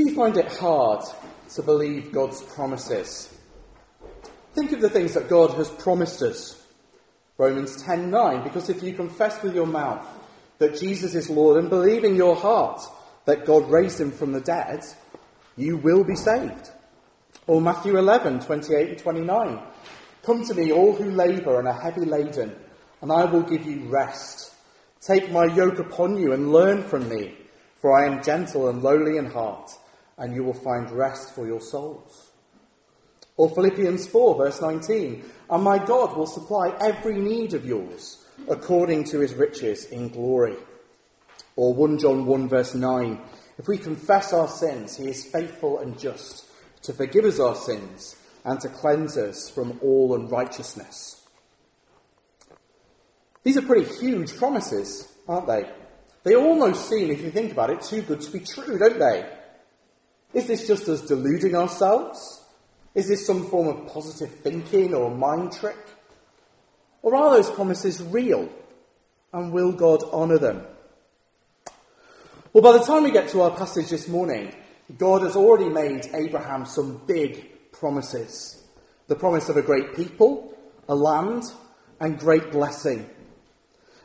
Do you find it hard to believe God's promises? Think of the things that God has promised us. Romans 10:9 because if you confess with your mouth that Jesus is Lord and believe in your heart that God raised him from the dead, you will be saved. Or Matthew 11:28 and 29. Come to me all who labor and are heavy laden, and I will give you rest. Take my yoke upon you and learn from me, for I am gentle and lowly in heart, and you will find rest for your souls. Or Philippians 4, verse 19, and my God will supply every need of yours according to his riches in glory. Or 1 John 1, verse 9, if we confess our sins, he is faithful and just to forgive us our sins and to cleanse us from all unrighteousness. These are pretty huge promises, aren't they? They almost seem, if you think about it, too good to be true, don't they? Is this just us deluding ourselves? Is this some form of positive thinking or mind trick? Or are those promises real? And will God honour them? Well, by the time we get to our passage this morning, God has already made Abraham some big promises. The promise of a great people, a land, and great blessing.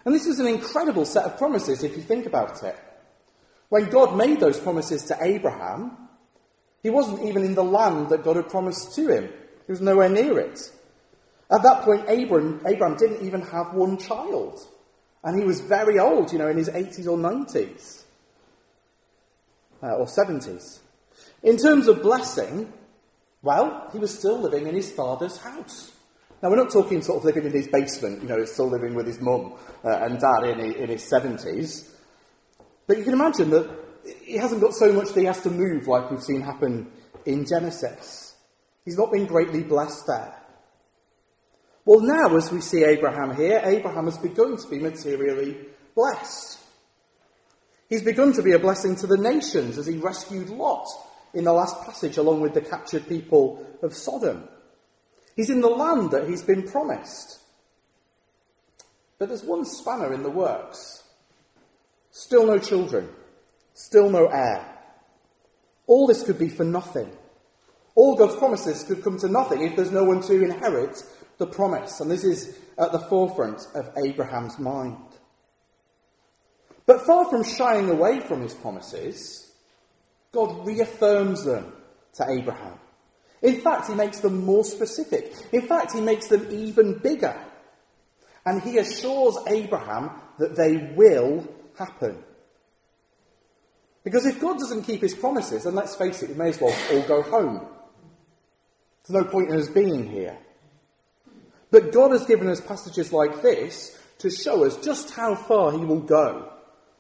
And this is an incredible set of promises if you think about it. When God made those promises to Abraham, he wasn't even in the land that God had promised to him. He was nowhere near it. At that point, Abram, Abraham didn't even have one child. And he was very old, you know, in his 80s or 90s. Uh, or 70s. In terms of blessing, well, he was still living in his father's house. Now, we're not talking sort of living in his basement, you know, still living with his mum uh, and dad in, in his 70s. But you can imagine that he hasn't got so much that he has to move like we've seen happen in Genesis. He's not been greatly blessed there. Well, now, as we see Abraham here, Abraham has begun to be materially blessed. He's begun to be a blessing to the nations as he rescued Lot in the last passage along with the captured people of Sodom. He's in the land that he's been promised. But there's one spanner in the works. Still no children. Still no heir. All this could be for nothing. All God's promises could come to nothing if there's no one to inherit the promise. And this is at the forefront of Abraham's mind. But far from shying away from his promises, God reaffirms them to Abraham. In fact, he makes them more specific. In fact, he makes them even bigger. And he assures Abraham that they will happen. Because if God doesn't keep his promises, then let's face it, we may as well all go home. There's no point in us being here. But God has given us passages like this to show us just how far he will go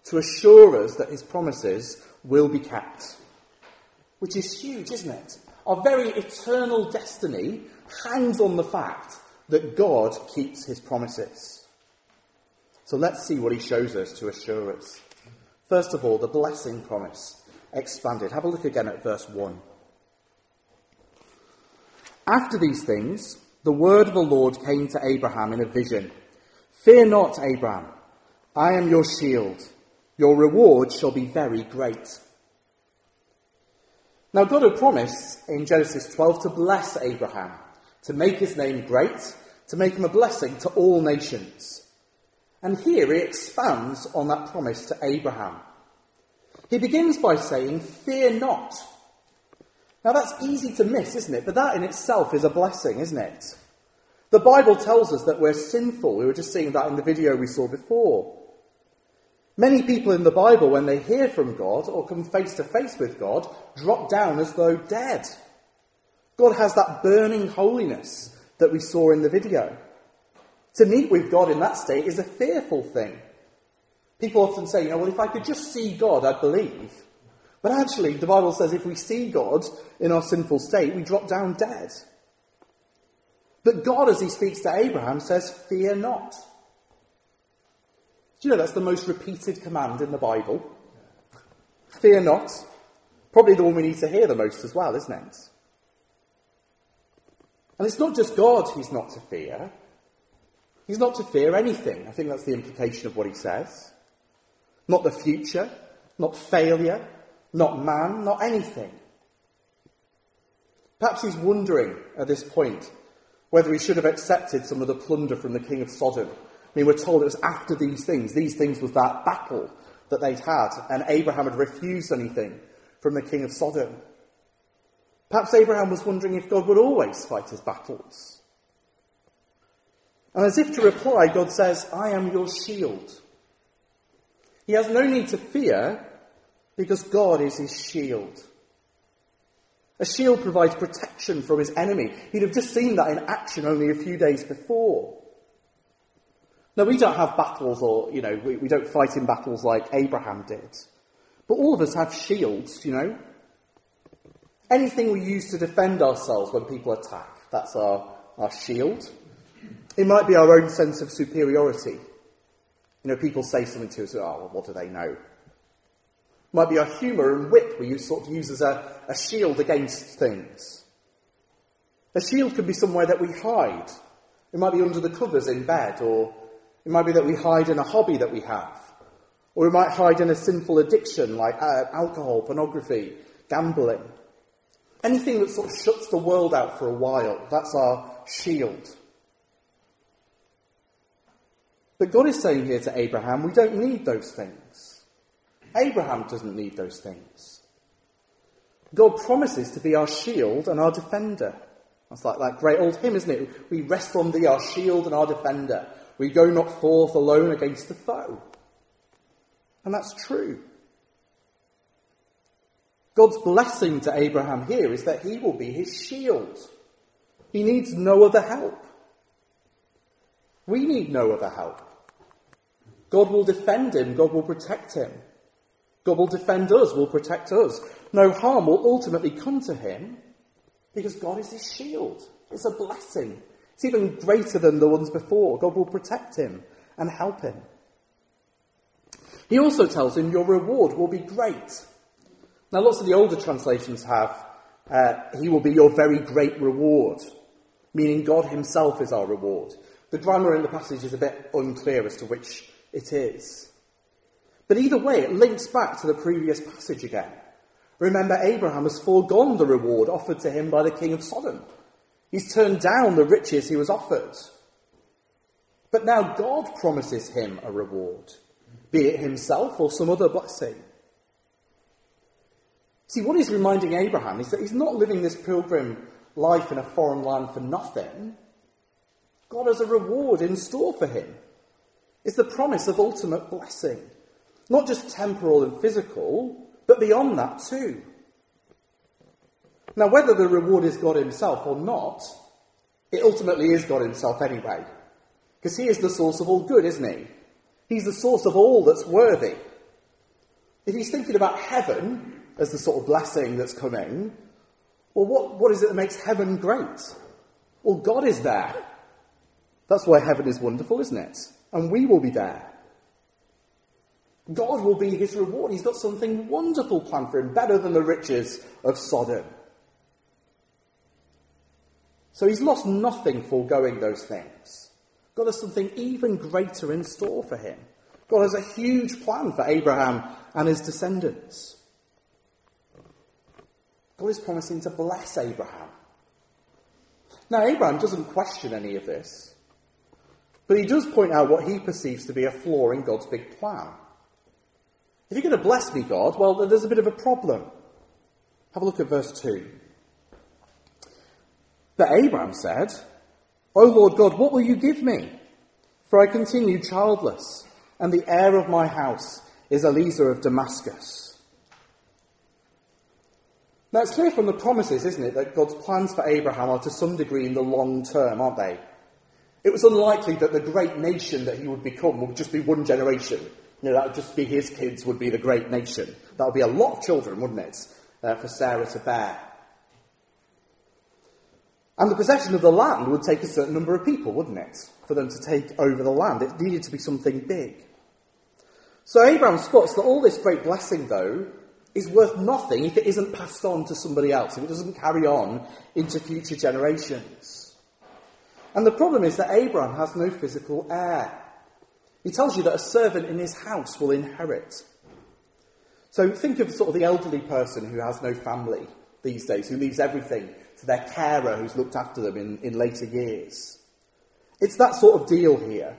to assure us that his promises will be kept. Which is huge, isn't it? Our very eternal destiny hangs on the fact that God keeps his promises. So let's see what he shows us to assure us. First of all, the blessing promise expanded. Have a look again at verse 1. After these things, the word of the Lord came to Abraham in a vision Fear not, Abraham, I am your shield. Your reward shall be very great. Now, God had promised in Genesis 12 to bless Abraham, to make his name great, to make him a blessing to all nations. And here he expands on that promise to Abraham. He begins by saying, Fear not. Now that's easy to miss, isn't it? But that in itself is a blessing, isn't it? The Bible tells us that we're sinful. We were just seeing that in the video we saw before. Many people in the Bible, when they hear from God or come face to face with God, drop down as though dead. God has that burning holiness that we saw in the video. To meet with God in that state is a fearful thing. People often say, you know, well, if I could just see God, I'd believe. But actually, the Bible says if we see God in our sinful state, we drop down dead. But God, as he speaks to Abraham, says, Fear not. Do you know that's the most repeated command in the Bible? Fear not. Probably the one we need to hear the most as well, isn't it? And it's not just God he's not to fear. He's not to fear anything. I think that's the implication of what he says. Not the future, not failure, not man, not anything. Perhaps he's wondering at this point whether he should have accepted some of the plunder from the king of Sodom. I mean, we're told it was after these things. These things was that battle that they'd had, and Abraham had refused anything from the king of Sodom. Perhaps Abraham was wondering if God would always fight his battles. And as if to reply, God says, I am your shield. He has no need to fear because God is his shield. A shield provides protection from his enemy. He'd have just seen that in action only a few days before. Now, we don't have battles or, you know, we, we don't fight in battles like Abraham did. But all of us have shields, you know. Anything we use to defend ourselves when people attack, that's our, our shield. It might be our own sense of superiority. You know, people say something to us, oh, well, what do they know? It might be our humour and wit we use, sort of use as a, a shield against things. A shield could be somewhere that we hide. It might be under the covers in bed, or it might be that we hide in a hobby that we have. Or we might hide in a sinful addiction like uh, alcohol, pornography, gambling. Anything that sort of shuts the world out for a while, that's our shield. But God is saying here to Abraham, we don't need those things. Abraham doesn't need those things. God promises to be our shield and our defender. That's like that great old hymn, isn't it? We rest on thee, our shield and our defender. We go not forth alone against the foe. And that's true. God's blessing to Abraham here is that he will be his shield. He needs no other help. We need no other help. God will defend him, God will protect him. God will defend us, will protect us. No harm will ultimately come to him because God is his shield. It's a blessing. It's even greater than the ones before. God will protect him and help him. He also tells him, Your reward will be great. Now, lots of the older translations have, uh, He will be your very great reward, meaning God Himself is our reward. The grammar in the passage is a bit unclear as to which it is. But either way, it links back to the previous passage again. Remember, Abraham has foregone the reward offered to him by the king of Sodom. He's turned down the riches he was offered. But now God promises him a reward be it himself or some other blessing. See, what he's reminding Abraham is that he's not living this pilgrim life in a foreign land for nothing. God has a reward in store for him. It's the promise of ultimate blessing. Not just temporal and physical, but beyond that too. Now, whether the reward is God Himself or not, it ultimately is God Himself anyway. Because He is the source of all good, isn't He? He's the source of all that's worthy. If he's thinking about heaven as the sort of blessing that's coming, well, what, what is it that makes heaven great? Well, God is there. That's why heaven is wonderful, isn't it? And we will be there. God will be his reward. He's got something wonderful planned for him, better than the riches of Sodom. So he's lost nothing foregoing those things. God has something even greater in store for him. God has a huge plan for Abraham and his descendants. God is promising to bless Abraham. Now, Abraham doesn't question any of this, but he does point out what he perceives to be a flaw in God's big plan. If you're going to bless me, God, well, there's a bit of a problem. Have a look at verse 2. But Abraham said, O Lord God, what will you give me? For I continue childless, and the heir of my house is Eliezer of Damascus. Now it's clear from the promises, isn't it, that God's plans for Abraham are to some degree in the long term, aren't they? It was unlikely that the great nation that he would become would just be one generation. You know, that would just be his kids would be the great nation. That would be a lot of children, wouldn't it, uh, for Sarah to bear. And the possession of the land would take a certain number of people, wouldn't it? For them to take over the land. It needed to be something big. So Abraham spots that all this great blessing, though, is worth nothing if it isn't passed on to somebody else, if it doesn't carry on into future generations. And the problem is that Abraham has no physical heir. He tells you that a servant in his house will inherit. So think of sort of the elderly person who has no family these days, who leaves everything to their carer who's looked after them in, in later years. It's that sort of deal here.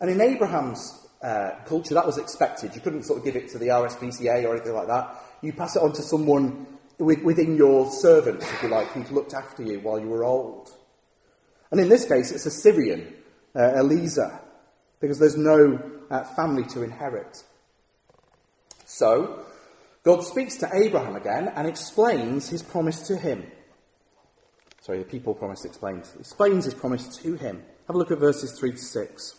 And in Abraham's uh, culture, that was expected. You couldn't sort of give it to the RSPCA or anything like that. You pass it on to someone within your servants, if you like, who's looked after you while you were old. And in this case, it's a Syrian, uh, Eliezer, because there's no uh, family to inherit. So, God speaks to Abraham again and explains his promise to him. Sorry, the people promise explains. Explains his promise to him. Have a look at verses 3 to 6.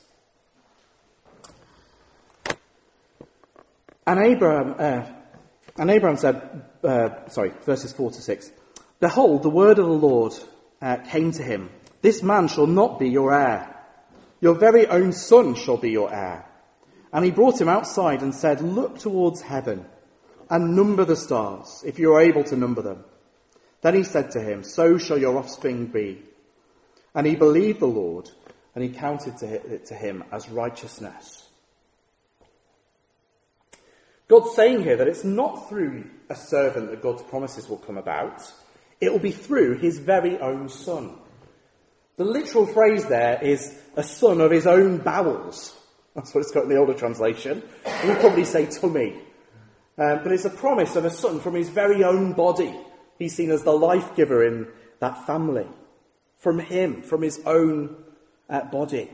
And Abraham, uh, and Abraham said, uh, sorry, verses 4 to 6. Behold, the word of the Lord uh, came to him. This man shall not be your heir. Your very own son shall be your heir. And he brought him outside and said, Look towards heaven and number the stars, if you are able to number them. Then he said to him, So shall your offspring be. And he believed the Lord, and he counted it to him as righteousness. God's saying here that it's not through a servant that God's promises will come about. It will be through his very own son. The literal phrase there is a son of his own bowels. That's what it's got in the older translation. We would probably say tummy. Um, but it's a promise of a son from his very own body. He's seen as the life giver in that family. From him, from his own uh, body.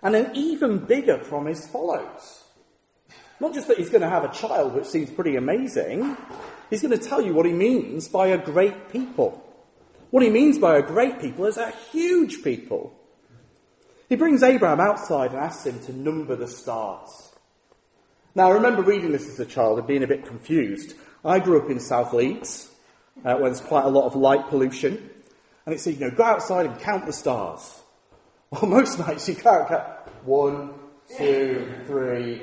And an even bigger promise follows. Not just that he's going to have a child, which seems pretty amazing, he's going to tell you what he means by a great people. What he means by a great people is a huge people. He brings Abraham outside and asks him to number the stars. Now, I remember reading this as a child and being a bit confused. I grew up in South Leeds, uh, where there's quite a lot of light pollution. And it said, you know, go outside and count the stars. Well, most nights you can't count one, two, three,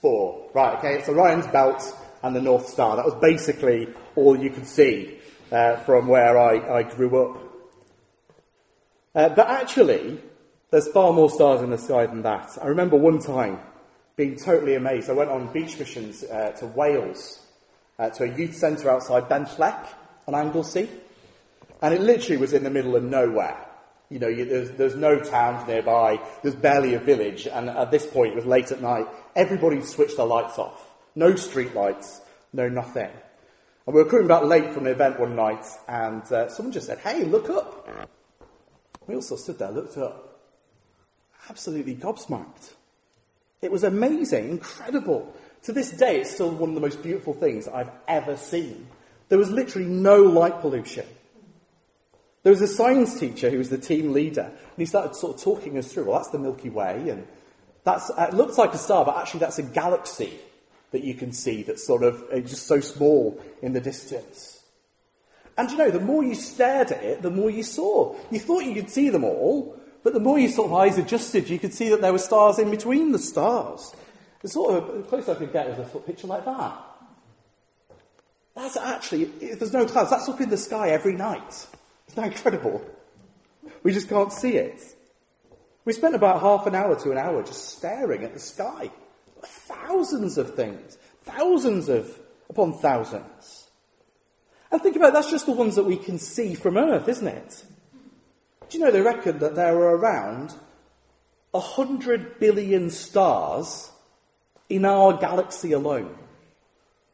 four. Right, okay, it's Orion's belt and the North Star. That was basically all you could see uh, from where I, I grew up. Uh, but actually, there's far more stars in the sky than that. I remember one time being totally amazed. I went on beach missions uh, to Wales, uh, to a youth centre outside Benllech on Anglesey, and it literally was in the middle of nowhere. You know, you, there's, there's no towns nearby, there's barely a village, and at this point it was late at night. Everybody switched their lights off. No street lights, no nothing. And we were coming back late from the event one night, and uh, someone just said, Hey, look up. We all sort of stood there, looked up. Absolutely gobsmacked. It was amazing, incredible. To this day, it's still one of the most beautiful things I've ever seen. There was literally no light pollution. There was a science teacher who was the team leader, and he started sort of talking us through, well, that's the Milky Way, and that's, it looks like a star, but actually that's a galaxy that you can see that's sort of uh, just so small in the distance. And you know, the more you stared at it, the more you saw. You thought you could see them all, but the more you sort of eyes adjusted, you could see that there were stars in between the stars. The sort of, the closest I could get was a picture like that. That's actually, there's no clouds, that's up in the sky every night. Isn't that incredible? We just can't see it. We spent about half an hour to an hour just staring at the sky. Thousands of things. Thousands of, upon thousands. And think about it, that's just the ones that we can see from Earth, isn't it? Do you know they reckon that there are around 100 billion stars in our galaxy alone?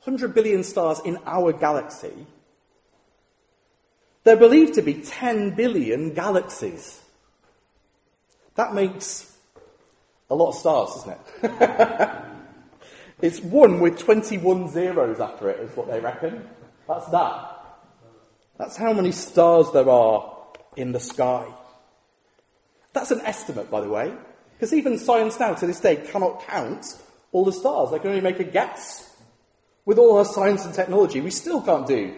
100 billion stars in our galaxy. They're believed to be 10 billion galaxies. That makes a lot of stars, isn't it? it's one with 21 zeros after it, is what they reckon. That's that. That's how many stars there are in the sky. That's an estimate, by the way, because even science now to this day cannot count all the stars. They can only make a guess. With all our science and technology, we still can't do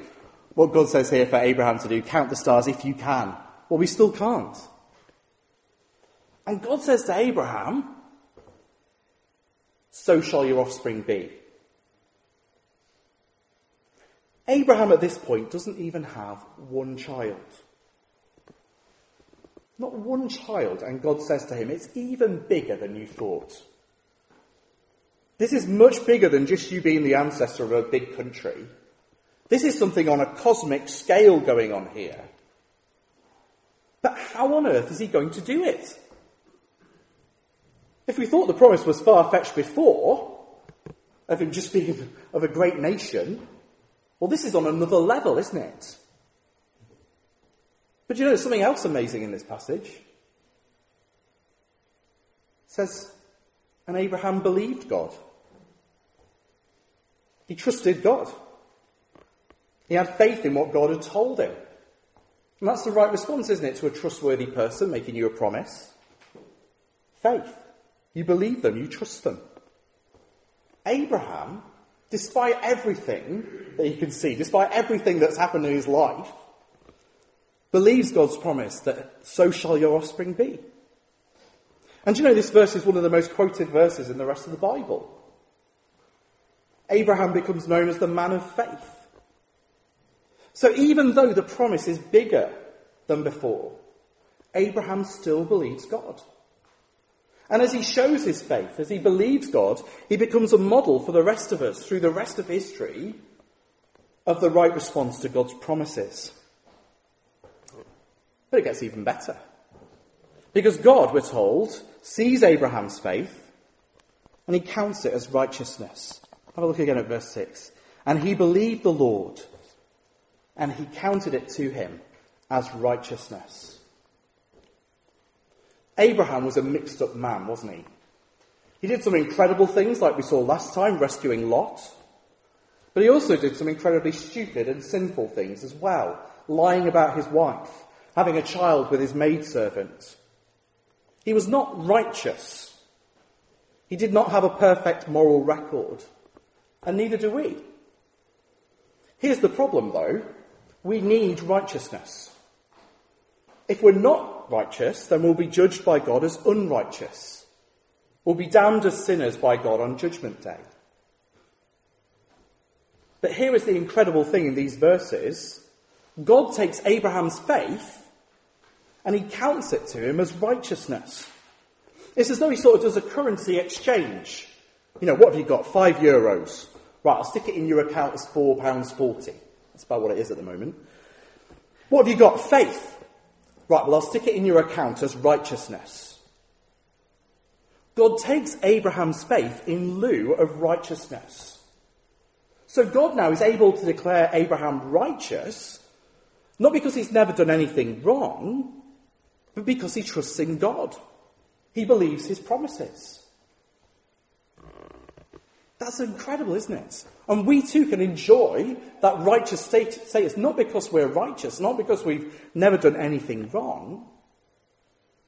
what God says here for Abraham to do count the stars if you can. Well, we still can't. And God says to Abraham, So shall your offspring be. Abraham at this point doesn't even have one child. Not one child, and God says to him, It's even bigger than you thought. This is much bigger than just you being the ancestor of a big country. This is something on a cosmic scale going on here. But how on earth is he going to do it? If we thought the promise was far fetched before, of him just being of a great nation, well, this is on another level, isn't it? But you know, there's something else amazing in this passage. It says, and Abraham believed God. He trusted God. He had faith in what God had told him. And that's the right response, isn't it, to a trustworthy person making you a promise? Faith. You believe them, you trust them. Abraham, despite everything that he can see, despite everything that's happened in his life, believes God's promise that so shall your offspring be. And you know, this verse is one of the most quoted verses in the rest of the Bible. Abraham becomes known as the man of faith. So even though the promise is bigger than before, Abraham still believes God. And as he shows his faith, as he believes God, he becomes a model for the rest of us through the rest of history of the right response to God's promises. But it gets even better. Because God, we're told, sees Abraham's faith and he counts it as righteousness. Have a look again at verse 6. And he believed the Lord and he counted it to him as righteousness. Abraham was a mixed up man, wasn't he? He did some incredible things like we saw last time, rescuing Lot. But he also did some incredibly stupid and sinful things as well, lying about his wife, having a child with his maidservant. He was not righteous. He did not have a perfect moral record. And neither do we. Here's the problem though. We need righteousness. If we're not righteous, then we'll be judged by God as unrighteous. We'll be damned as sinners by God on Judgment Day. But here is the incredible thing in these verses God takes Abraham's faith and he counts it to him as righteousness. It's as though he sort of does a currency exchange. You know, what have you got? Five euros. Right, I'll stick it in your account as four pounds forty. That's about what it is at the moment. What have you got? Faith. Right, well, I'll stick it in your account as righteousness. God takes Abraham's faith in lieu of righteousness. So God now is able to declare Abraham righteous, not because he's never done anything wrong, but because he trusts in God. He believes his promises. That's incredible, isn't it? And we too can enjoy that righteous status, not because we're righteous, not because we've never done anything wrong,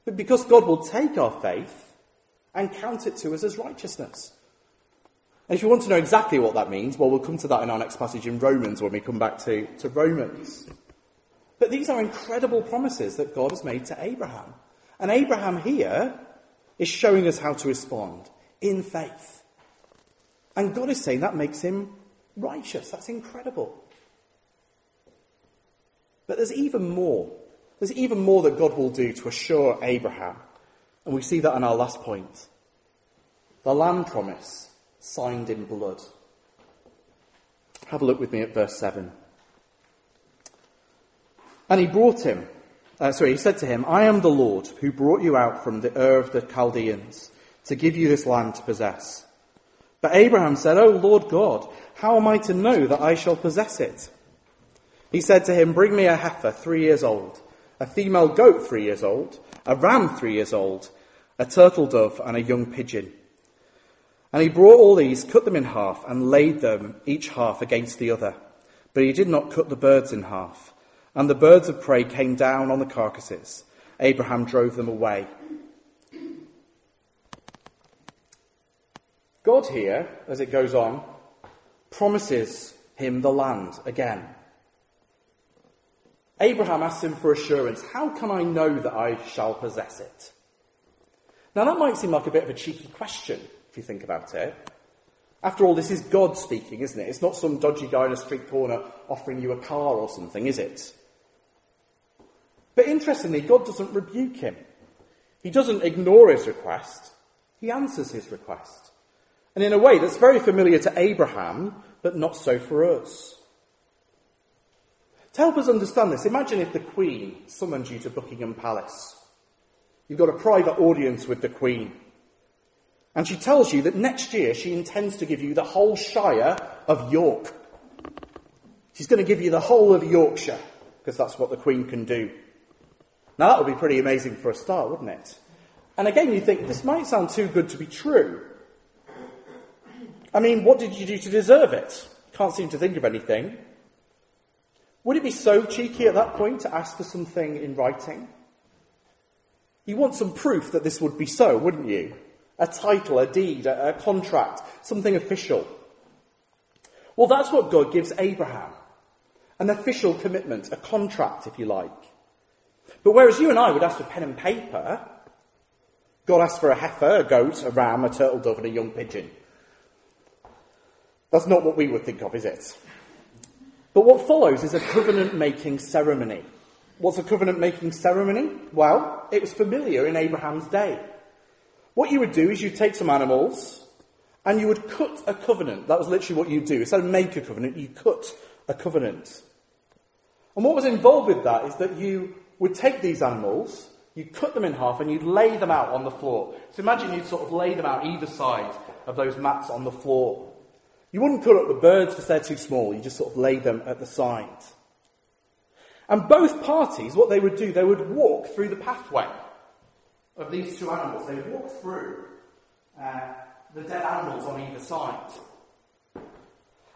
but because God will take our faith and count it to us as righteousness. And if you want to know exactly what that means, well, we'll come to that in our next passage in Romans when we come back to, to Romans. But these are incredible promises that God has made to Abraham. And Abraham here is showing us how to respond in faith. And God is saying that makes him righteous. That's incredible. But there's even more. There's even more that God will do to assure Abraham. And we see that in our last point. The land promise signed in blood. Have a look with me at verse 7. And he brought him, uh, sorry, he said to him, I am the Lord who brought you out from the Ur of the Chaldeans to give you this land to possess. But Abraham said, O Lord God, how am I to know that I shall possess it? He said to him, Bring me a heifer three years old, a female goat three years old, a ram three years old, a turtle dove, and a young pigeon. And he brought all these, cut them in half, and laid them each half against the other. But he did not cut the birds in half. And the birds of prey came down on the carcasses. Abraham drove them away. God here, as it goes on, promises him the land again. Abraham asks him for assurance. How can I know that I shall possess it? Now that might seem like a bit of a cheeky question if you think about it. After all, this is God speaking, isn't it? It's not some dodgy guy in a street corner offering you a car or something, is it? But interestingly, God doesn't rebuke him. He doesn't ignore his request. He answers his request. And in a way that's very familiar to Abraham, but not so for us. To help us understand this, imagine if the Queen summoned you to Buckingham Palace. You've got a private audience with the Queen. And she tells you that next year she intends to give you the whole Shire of York. She's going to give you the whole of Yorkshire, because that's what the Queen can do. Now that would be pretty amazing for a start, wouldn't it? And again, you think, this might sound too good to be true. I mean, what did you do to deserve it? Can't seem to think of anything. Would it be so cheeky at that point to ask for something in writing? You want some proof that this would be so, wouldn't you? A title, a deed, a, a contract, something official. Well, that's what God gives Abraham. An official commitment, a contract, if you like. But whereas you and I would ask for pen and paper, God asks for a heifer, a goat, a ram, a turtle dove, and a young pigeon. That's not what we would think of, is it? But what follows is a covenant making ceremony. What's a covenant making ceremony? Well, it was familiar in Abraham's day. What you would do is you'd take some animals and you would cut a covenant. That was literally what you'd do. Instead of make a covenant, you cut a covenant. And what was involved with that is that you would take these animals, you'd cut them in half, and you'd lay them out on the floor. So imagine you'd sort of lay them out either side of those mats on the floor. You wouldn't cut up the birds because they're too small, you just sort of lay them at the side. And both parties, what they would do, they would walk through the pathway of these two animals. They would walk through uh, the dead animals on either side.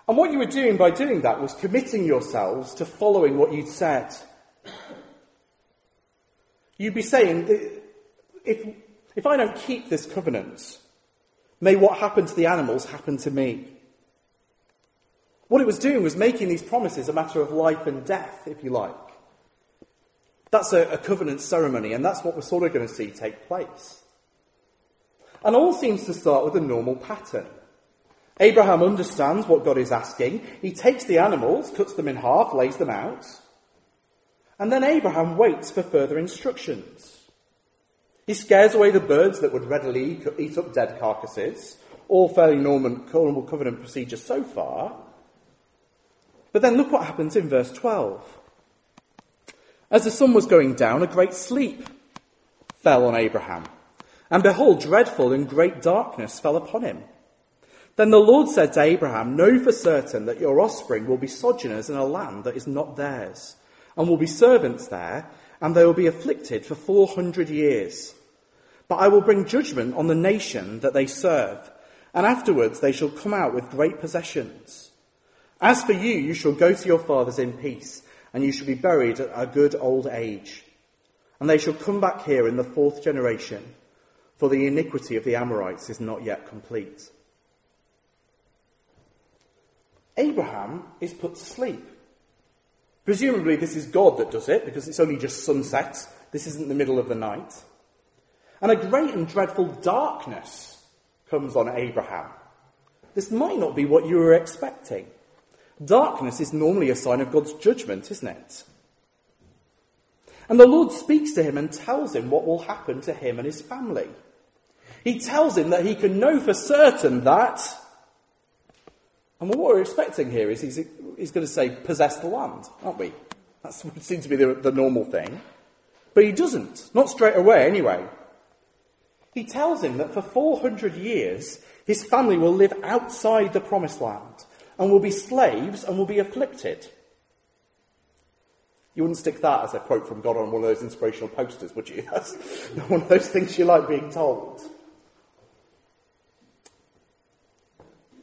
And what you were doing by doing that was committing yourselves to following what you'd said. You'd be saying, if, if I don't keep this covenant, may what happened to the animals happen to me. What it was doing was making these promises a matter of life and death, if you like. That's a, a covenant ceremony, and that's what we're sort of going to see take place. And all seems to start with a normal pattern. Abraham understands what God is asking. He takes the animals, cuts them in half, lays them out. And then Abraham waits for further instructions. He scares away the birds that would readily eat up dead carcasses. All fairly normal, covenant procedure so far. But then look what happens in verse 12. As the sun was going down, a great sleep fell on Abraham. And behold, dreadful and great darkness fell upon him. Then the Lord said to Abraham, Know for certain that your offspring will be sojourners in a land that is not theirs and will be servants there, and they will be afflicted for 400 years. But I will bring judgment on the nation that they serve, and afterwards they shall come out with great possessions. As for you, you shall go to your fathers in peace, and you shall be buried at a good old age. And they shall come back here in the fourth generation, for the iniquity of the Amorites is not yet complete. Abraham is put to sleep. Presumably, this is God that does it because it's only just sunset. This isn't the middle of the night. And a great and dreadful darkness comes on Abraham. This might not be what you were expecting. Darkness is normally a sign of God's judgment, isn't it? And the Lord speaks to him and tells him what will happen to him and his family. He tells him that he can know for certain that and what we're expecting here is he's, he's going to say, possess the land, aren't we? That seems to be the, the normal thing. But he doesn't. Not straight away, anyway. He tells him that for 400 years, his family will live outside the promised land and will be slaves and will be afflicted. You wouldn't stick that as a quote from God on one of those inspirational posters, would you? That's one of those things you like being told.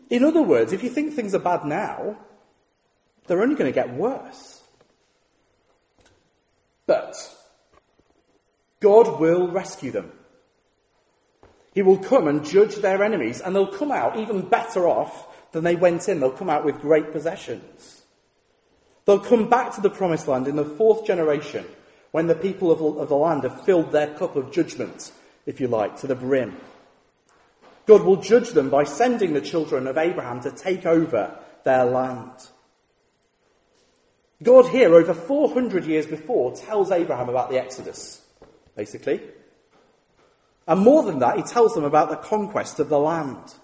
In other words, if you think things are bad now, they're only going to get worse. But God will rescue them. He will come and judge their enemies, and they'll come out even better off than they went in. They'll come out with great possessions. They'll come back to the promised land in the fourth generation when the people of, of the land have filled their cup of judgment, if you like, to the brim. God will judge them by sending the children of Abraham to take over their land. God here, over 400 years before, tells Abraham about the Exodus, basically. And more than that, he tells them about the conquest of the land.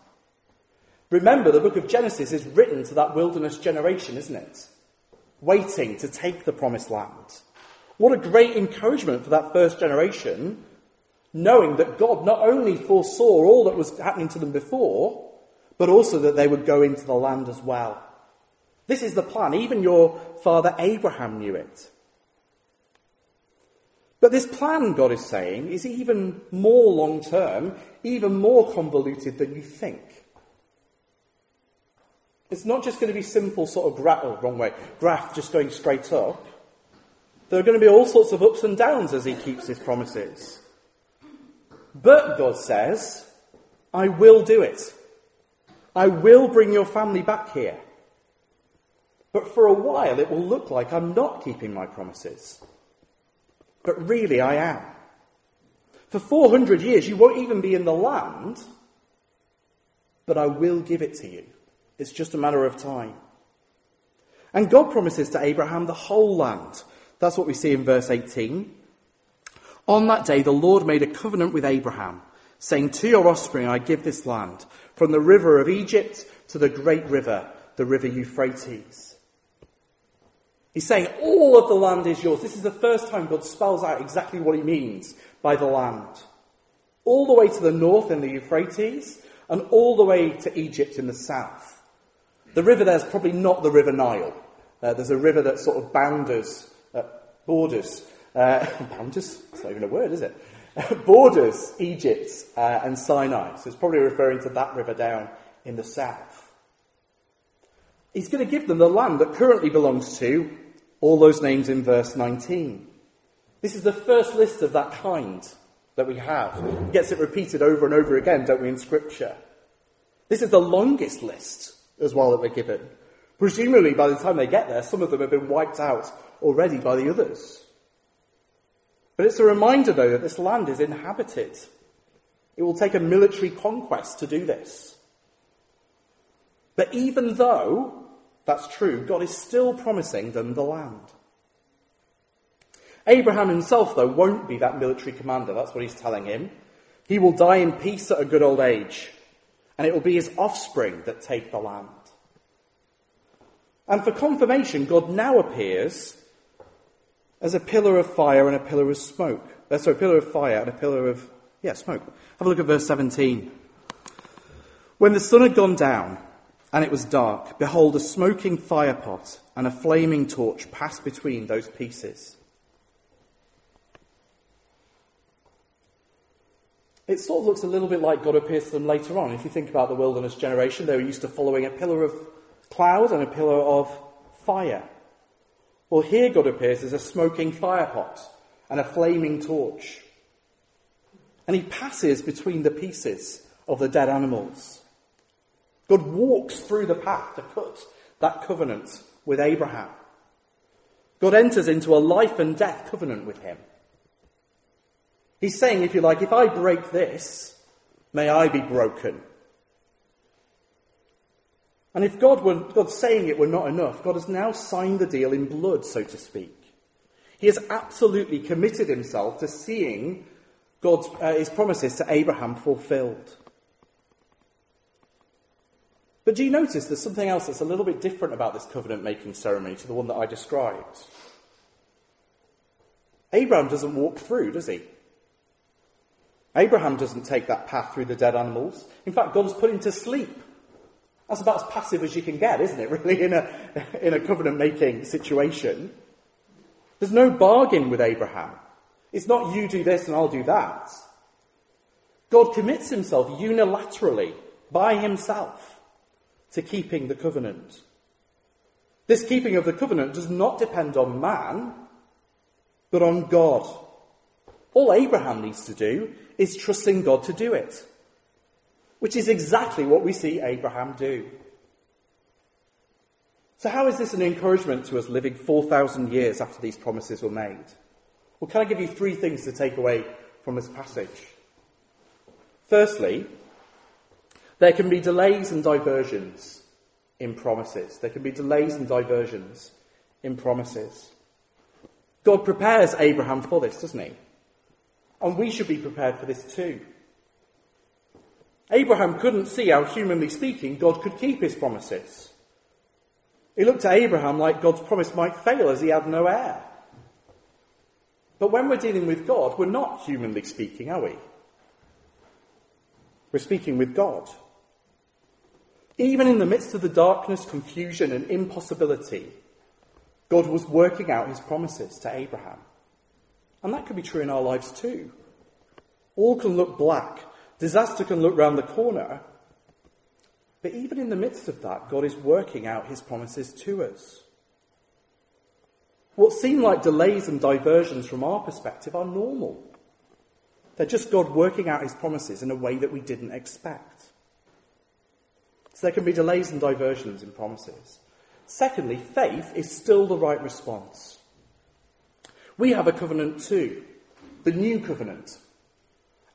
Remember, the book of Genesis is written to that wilderness generation, isn't it? Waiting to take the promised land. What a great encouragement for that first generation, knowing that God not only foresaw all that was happening to them before, but also that they would go into the land as well. This is the plan. Even your father Abraham knew it. But this plan, God is saying, is even more long term, even more convoluted than you think. It's not just going to be simple sort of graph, oh, wrong way, graph just going straight up. There are going to be all sorts of ups and downs as he keeps his promises. But God says, I will do it. I will bring your family back here. But for a while it will look like I'm not keeping my promises. But really I am. For 400 years you won't even be in the land, but I will give it to you. It's just a matter of time. And God promises to Abraham the whole land. That's what we see in verse 18. On that day, the Lord made a covenant with Abraham, saying, To your offspring I give this land, from the river of Egypt to the great river, the river Euphrates. He's saying all of the land is yours. This is the first time God spells out exactly what he means by the land. All the way to the north in the Euphrates, and all the way to Egypt in the south. The river there is probably not the River Nile. Uh, there's a river that sort of bounders, uh, borders, uh, bounders? It's not even a word, is it? borders Egypt uh, and Sinai. So it's probably referring to that river down in the south. He's going to give them the land that currently belongs to all those names in verse 19. This is the first list of that kind that we have. It gets it repeated over and over again, don't we, in Scripture? This is the longest list as well that we're given. Presumably, by the time they get there, some of them have been wiped out already by the others. But it's a reminder, though, that this land is inhabited. It will take a military conquest to do this. But even though that's true, God is still promising them the land. Abraham himself, though, won't be that military commander. That's what he's telling him. He will die in peace at a good old age and it will be his offspring that take the land. And for confirmation, God now appears as a pillar of fire and a pillar of smoke. Uh, sorry, a pillar of fire and a pillar of, yeah, smoke. Have a look at verse 17. When the sun had gone down and it was dark, behold, a smoking firepot and a flaming torch passed between those pieces. It sort of looks a little bit like God appears to them later on. If you think about the wilderness generation, they were used to following a pillar of cloud and a pillar of fire. Well, here God appears as a smoking firepot and a flaming torch. And he passes between the pieces of the dead animals. God walks through the path to cut that covenant with Abraham. God enters into a life and death covenant with him. He's saying, if you like, if I break this, may I be broken. And if God were, God saying it were not enough, God has now signed the deal in blood, so to speak. He has absolutely committed himself to seeing God's, uh, his promises to Abraham fulfilled. But do you notice there's something else that's a little bit different about this covenant making ceremony to the one that I described? Abraham doesn't walk through, does he? Abraham doesn't take that path through the dead animals. In fact, God's put him to sleep. That's about as passive as you can get, isn't it, really, in a, in a covenant making situation? There's no bargain with Abraham. It's not you do this and I'll do that. God commits himself unilaterally by himself to keeping the covenant. This keeping of the covenant does not depend on man, but on God. All Abraham needs to do is trusting God to do it, which is exactly what we see Abraham do. So, how is this an encouragement to us living 4,000 years after these promises were made? Well, can I give you three things to take away from this passage? Firstly, there can be delays and diversions in promises. There can be delays and diversions in promises. God prepares Abraham for this, doesn't he? And we should be prepared for this too. Abraham couldn't see how, humanly speaking, God could keep his promises. It looked to Abraham like God's promise might fail as he had no heir. But when we're dealing with God, we're not humanly speaking, are we? We're speaking with God. Even in the midst of the darkness, confusion, and impossibility, God was working out his promises to Abraham. And that could be true in our lives too. All can look black, disaster can look round the corner. But even in the midst of that, God is working out his promises to us. What seem like delays and diversions from our perspective are normal. They're just God working out his promises in a way that we didn't expect. So there can be delays and diversions in promises. Secondly, faith is still the right response. We have a covenant too, the new covenant.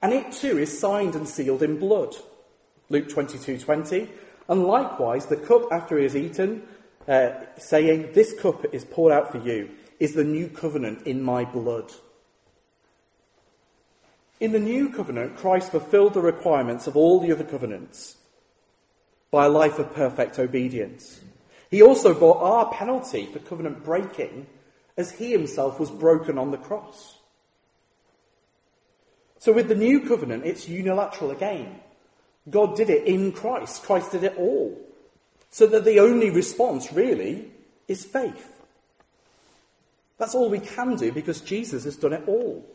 And it too is signed and sealed in blood. Luke 22:20. And likewise, the cup after he is eaten uh, saying, This cup is poured out for you, is the new covenant in my blood. In the new covenant, Christ fulfilled the requirements of all the other covenants by a life of perfect obedience. He also bore our penalty for covenant breaking as he himself was broken on the cross. So with the new covenant, it's unilateral again. God did it in Christ. Christ did it all. So that the only response really is faith. That's all we can do because Jesus has done it all.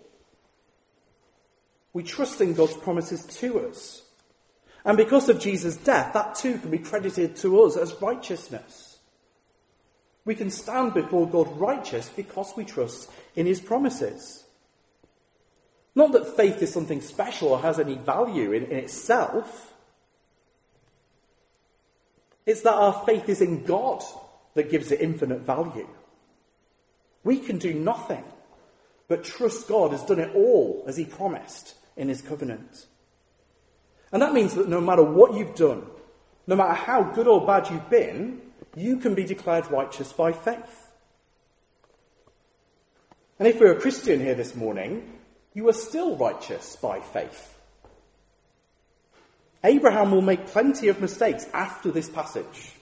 We trust in God's promises to us. And because of Jesus' death, that too can be credited to us as righteousness. We can stand before God righteous because we trust in his promises. Not that faith is something special or has any value in, in itself. It's that our faith is in God that gives it infinite value. We can do nothing but trust God has done it all as He promised in His covenant. And that means that no matter what you've done, no matter how good or bad you've been, you can be declared righteous by faith. And if you're a Christian here this morning, you are still righteous by faith. Abraham will make plenty of mistakes after this passage.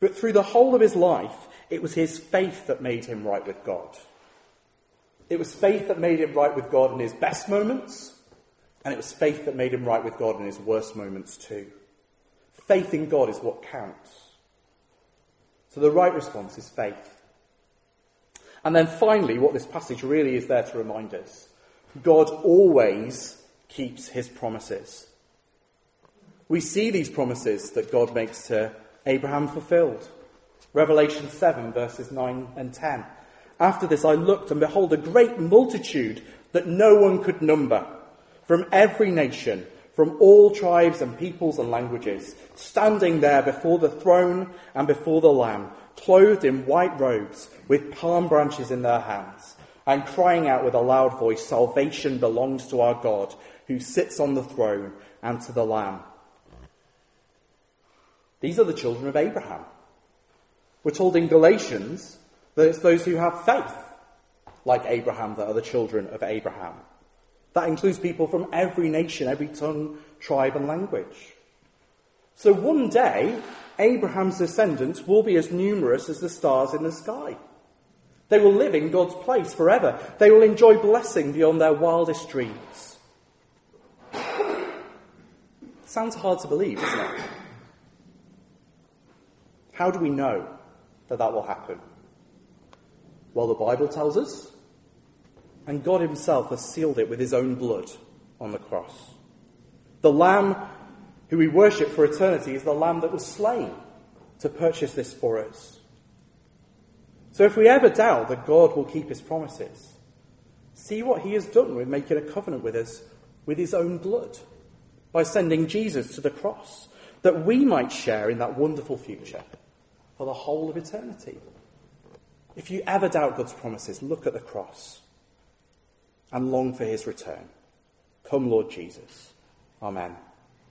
But through the whole of his life, it was his faith that made him right with God. It was faith that made him right with God in his best moments, and it was faith that made him right with God in his worst moments too. Faith in God is what counts. So the right response is faith. And then finally, what this passage really is there to remind us God always keeps his promises. We see these promises that God makes to Abraham fulfilled. Revelation 7, verses 9 and 10. After this I looked, and behold, a great multitude that no one could number, from every nation, from all tribes and peoples and languages, standing there before the throne and before the Lamb, clothed in white robes, with palm branches in their hands, and crying out with a loud voice, Salvation belongs to our God, who sits on the throne, and to the Lamb. These are the children of Abraham. We're told in Galatians that it's those who have faith, like Abraham, that are the children of Abraham. That includes people from every nation, every tongue, tribe, and language. So one day, Abraham's descendants will be as numerous as the stars in the sky. They will live in God's place forever. They will enjoy blessing beyond their wildest dreams. Sounds hard to believe, doesn't it? How do we know that that will happen? Well, the Bible tells us, and God Himself has sealed it with His own blood on the cross. The Lamb who we worship for eternity is the Lamb that was slain to purchase this for us. So if we ever doubt that God will keep His promises, see what He has done with making a covenant with us with His own blood by sending Jesus to the cross, that we might share in that wonderful future for the whole of eternity. If you ever doubt God's promises, look at the cross and long for his return. Come, Lord Jesus. Amen.